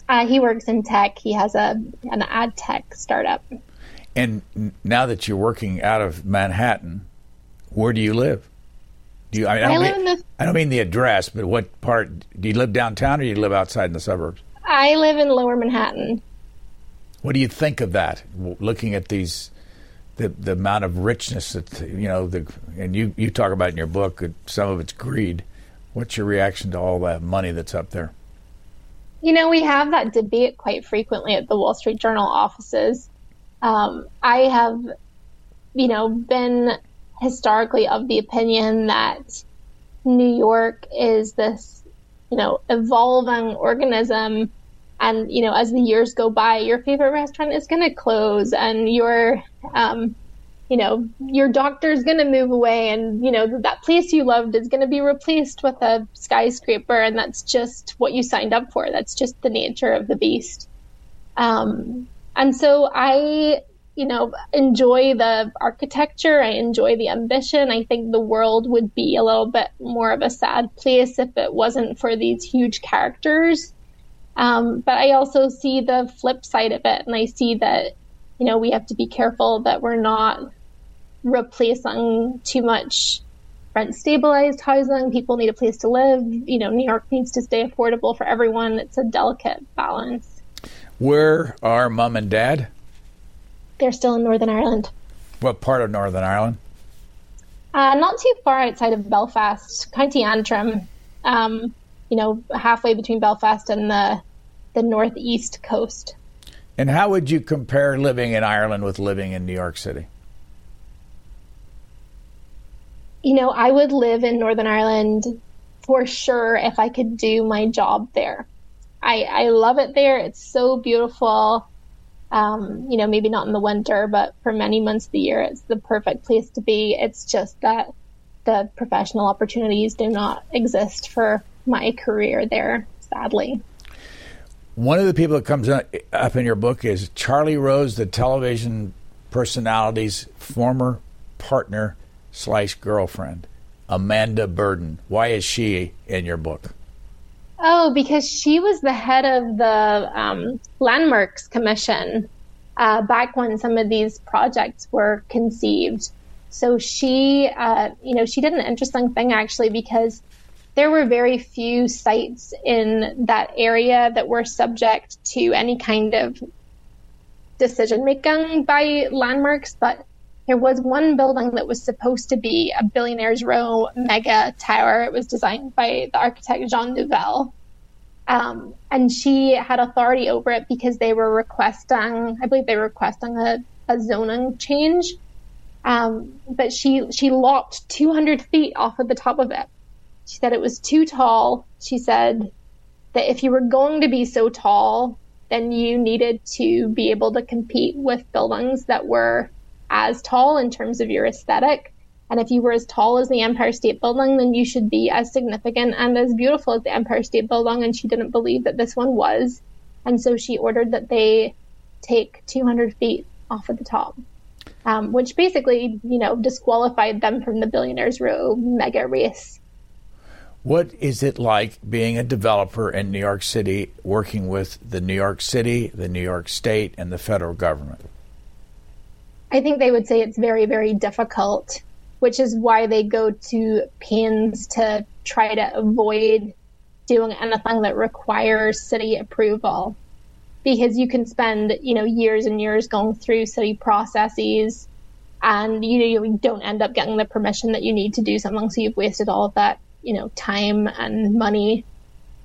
Uh, he works in tech. He has a an ad tech startup.
And now that you're working out of Manhattan, where do you live? Do you? I, I, don't, I mean, the, I don't mean the address, but what part? Do you live downtown or do you live outside in the suburbs?
I live in Lower Manhattan.
What do you think of that? Looking at these the the amount of richness that you know the and you you talk about in your book some of it's greed. What's your reaction to all that money that's up there?
You know, we have that debate quite frequently at the Wall Street Journal offices. Um, I have, you know, been historically of the opinion that New York is this, you know, evolving organism. And you know as the years go by your favorite restaurant is going to close and your um, you know your doctor is going to move away and you know that place you loved is going to be replaced with a skyscraper. And that's just what you signed up for. That's just the nature of the beast. Um, and so i you know enjoy the architecture i enjoy the ambition i think the world would be a little bit more of a sad place if it wasn't for these huge characters um, but I also see the flip side of it, and I see that you know we have to be careful that we're not replacing too much rent stabilized housing. People need a place to live. You know, New York needs to stay affordable for everyone. It's a delicate balance.
Where are mom and dad?
They're still in Northern Ireland.
What part of Northern Ireland?
Uh, not too far outside of Belfast, County Antrim. Um, you know, halfway between Belfast and the the northeast coast.
And how would you compare living in Ireland with living in New York City?
You know, I would live in Northern Ireland for sure if I could do my job there. I, I love it there. It's so beautiful. Um, you know, maybe not in the winter, but for many months of the year, it's the perfect place to be. It's just that the professional opportunities do not exist for my career there, sadly.
One of the people that comes up in your book is Charlie Rose, the television personality's former partner slash girlfriend, Amanda Burden. Why is she in your book?
Oh, because she was the head of the um, Landmarks Commission uh, back when some of these projects were conceived. So she, uh, you know, she did an interesting thing actually because there were very few sites in that area that were subject to any kind of decision making by landmarks, but there was one building that was supposed to be a billionaire's row mega tower. It was designed by the architect Jean Nouvel. Um, and she had authority over it because they were requesting, I believe they were requesting a, a zoning change. Um, but she she lopped 200 feet off of the top of it she said it was too tall. She said that if you were going to be so tall, then you needed to be able to compete with buildings that were as tall in terms of your aesthetic. And if you were as tall as the Empire State Building, then you should be as significant and as beautiful as the Empire State Building. And she didn't believe that this one was. And so she ordered that they take 200 feet off of the top, um, which basically, you know, disqualified them from the Billionaires Row mega race
what is it like being a developer in New York City, working with the New York City, the New York State, and the federal government?
I think they would say it's very, very difficult, which is why they go to pains to try to avoid doing anything that requires city approval. Because you can spend, you know, years and years going through city processes and you, know, you don't end up getting the permission that you need to do something, so you've wasted all of that you know time and money.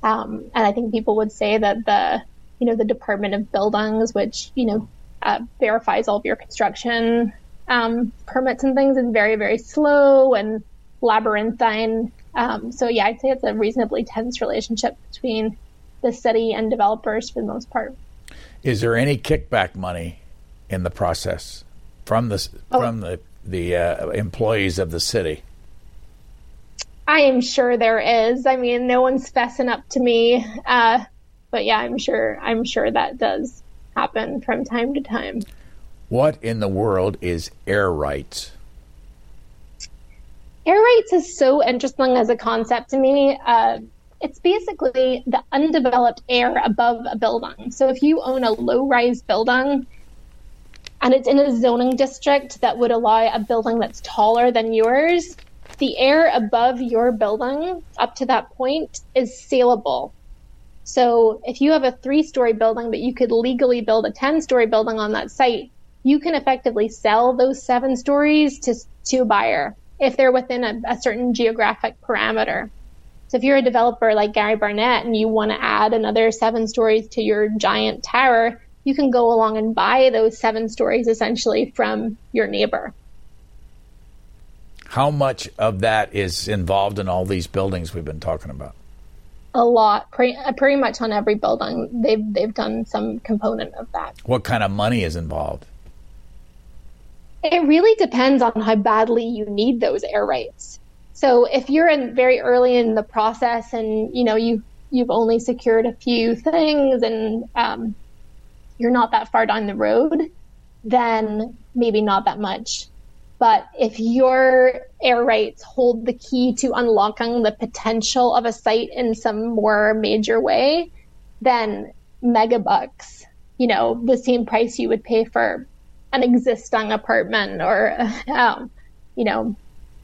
Um, and I think people would say that the you know the Department of Buildings, which you know uh, verifies all of your construction um, permits and things, is very very slow and labyrinthine. Um, so yeah, I'd say it's a reasonably tense relationship between the city and developers for the most part.
Is there any kickback money in the process from the oh. from the the uh, employees of the city?
I am sure there is. I mean, no one's fessing up to me. Uh, but yeah, I'm sure. I'm sure that does happen from time to time.
What in the world is air rights?
Air rights is so interesting as a concept to me. Uh, it's basically the undeveloped air above a building. So if you own a low-rise building and it's in a zoning district that would allow a building that's taller than yours, the air above your building up to that point is saleable. So if you have a three story building, but you could legally build a 10 story building on that site, you can effectively sell those seven stories to, to a buyer if they're within a, a certain geographic parameter. So if you're a developer like Gary Barnett and you want to add another seven stories to your giant tower, you can go along and buy those seven stories essentially from your neighbor.
How much of that is involved in all these buildings we've been talking about?
A lot, pretty, uh, pretty much on every building. They've they've done some component of that.
What kind of money is involved?
It really depends on how badly you need those air rights. So if you're in very early in the process and you know you you've only secured a few things and um, you're not that far down the road, then maybe not that much. But if your air rights hold the key to unlocking the potential of a site in some more major way, then megabucks, you know, the same price you would pay for an existing apartment or, um, you know,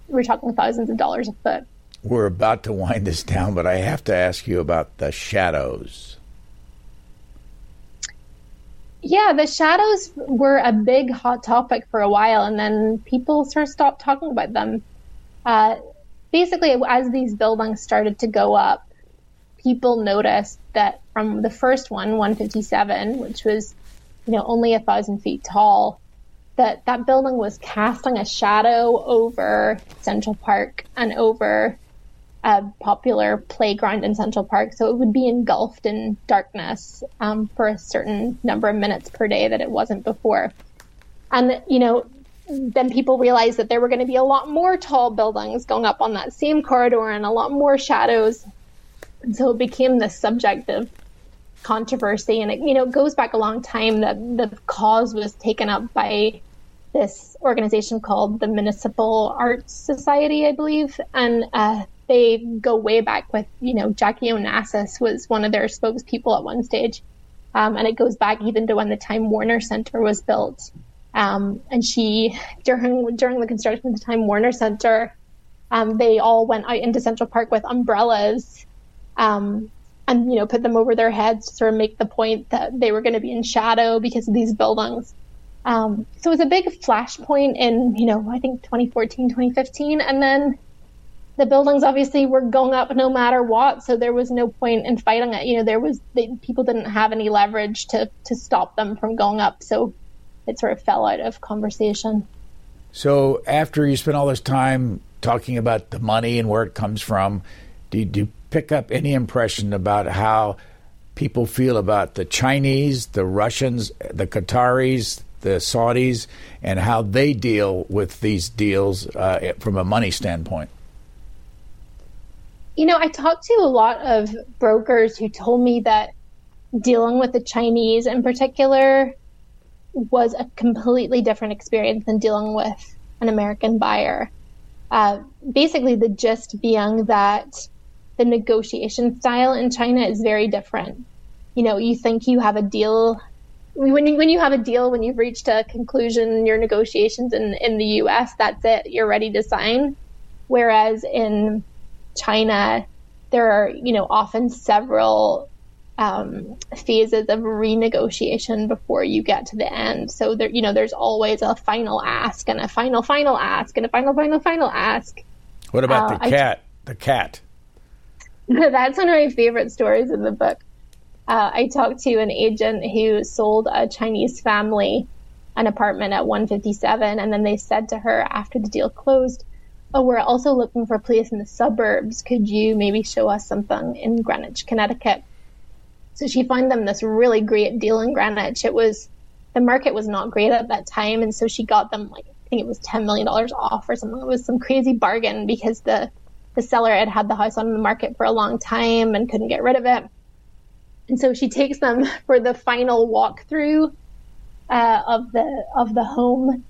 we're talking thousands of dollars a foot.
We're about to wind this down, but I have to ask you about the shadows.
Yeah, the shadows were a big hot topic for a while, and then people sort of stopped talking about them. Uh, basically, as these buildings started to go up, people noticed that from the first one, 157, which was you know only a thousand feet tall, that that building was casting a shadow over Central Park and over a popular playground in Central Park. So it would be engulfed in darkness um, for a certain number of minutes per day that it wasn't before. And, you know, then people realized that there were going to be a lot more tall buildings going up on that same corridor and a lot more shadows. And so it became this subject of controversy. And it, you know, goes back a long time that the cause was taken up by this organization called the Municipal Arts Society, I believe. And uh, they go way back with, you know, Jackie Onassis was one of their spokespeople at one stage. Um, and it goes back even to when the Time Warner Center was built. Um, and she, during during the construction of the Time Warner Center, um, they all went out into Central Park with umbrellas, um, and you know put them over their heads to sort of make the point that they were going to be in shadow because of these buildings. Um, so it was a big flashpoint in you know I think 2014, 2015, and then the buildings obviously were going up no matter what, so there was no point in fighting it. You know, there was they, people didn't have any leverage to to stop them from going up, so it sort of fell out of conversation.
So after you spent all this time talking about the money and where it comes from, did you pick up any impression about how people feel about the Chinese, the Russians, the Qataris, the Saudis, and how they deal with these deals uh, from a money standpoint?
You know, I talked to a lot of brokers who told me that dealing with the Chinese in particular was a completely different experience than dealing with an American buyer. Uh, basically, the gist being that the negotiation style in China is very different. You know, you think you have a deal when you when you have a deal, when you've reached a conclusion in your negotiations in in the U.S., that's it. You're ready to sign. Whereas in China, there are, you know, often several um, phases of renegotiation before you get to the end. So there, you know, there's always a final ask and a final, final ask and a final, final, final ask.
What about uh, the cat? I, the cat.
That's one of my favorite stories in the book. Uh, I talked to an agent who sold a Chinese family an apartment at 157, and then they said to her after the deal closed, oh, we're also looking for a place in the suburbs. Could you maybe show us something in Greenwich, Connecticut? So she found them this really great deal in Greenwich. It was, the market was not great at that time. And so she got them like, I think it was $10 million off or something. It was some crazy bargain because the, the seller had had the house on the market for a long time and couldn't get rid of it. And so she takes them for the final walkthrough uh, of the of the home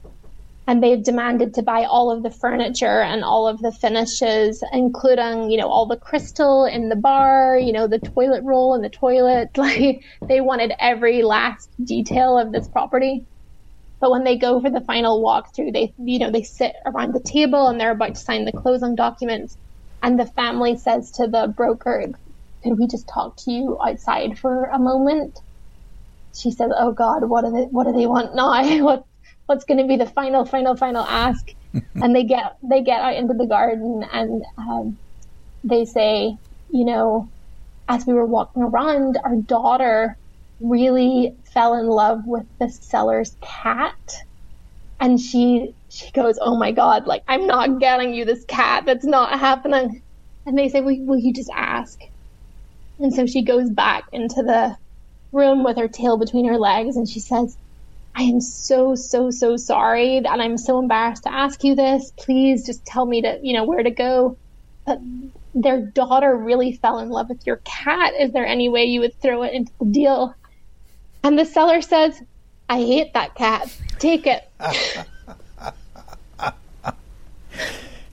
and they've demanded to buy all of the furniture and all of the finishes, including, you know, all the crystal in the bar, you know, the toilet roll in the toilet. Like they wanted every last detail of this property. But when they go for the final walkthrough, they, you know, they sit around the table and they're about to sign the closing documents. And the family says to the broker, could we just talk to you outside for a moment? She says, "Oh God, what do they what do they want now? what what's going to be the final, final, final ask. and they get they get out into the garden and um, they say, you know, as we were walking around, our daughter really fell in love with the seller's cat, and she she goes, "Oh my god! Like I'm not getting you this cat. That's not happening." And they say, "Will, will you just ask?" And so she goes back into the room with her tail between her legs, and she says, I am so, so, so sorry. And I'm so embarrassed to ask you this. Please just tell me to, you know, where to go. But their daughter really fell in love with your cat. Is there any way you would throw it into the deal? And the seller says, I hate that cat. Take it.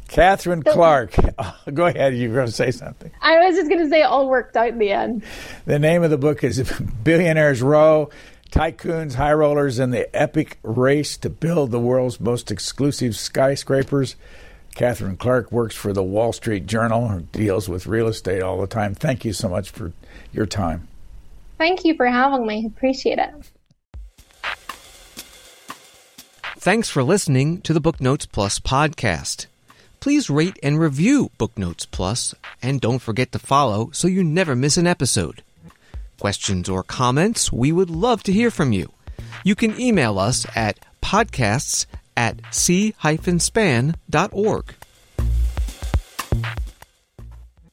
Katherine so, Clarke. Oh, go ahead. You were going to say something.
I was just going to say it all worked out in the end.
The name of the book is Billionaires Row tycoons, high rollers, and the epic race to build the world's most exclusive skyscrapers. Katherine Clarke works for the Wall Street Journal, who deals with real estate all the time. Thank you so much for your time.
Thank you for having me. Appreciate it.
Thanks for listening to the Booknotes Plus podcast. Please rate and review Booknotes Plus, and don't forget to follow so you never miss an episode. Questions or comments, we would love to hear from you. You can email us at podcasts at c-span.org.